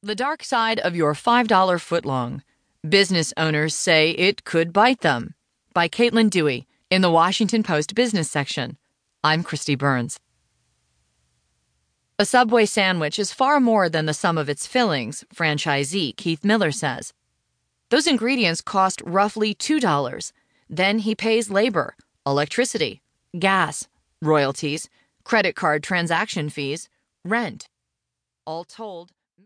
The dark side of your $5 footlong. Business owners say it could bite them. By Caitlin Dewey in the Washington Post business section. I'm Kristi Burns. A Subway sandwich is far more than the sum of its fillings, franchisee Keith Miller says. Those ingredients cost roughly $2. Then he pays labor, electricity, gas, royalties, credit card transaction fees, rent. All told,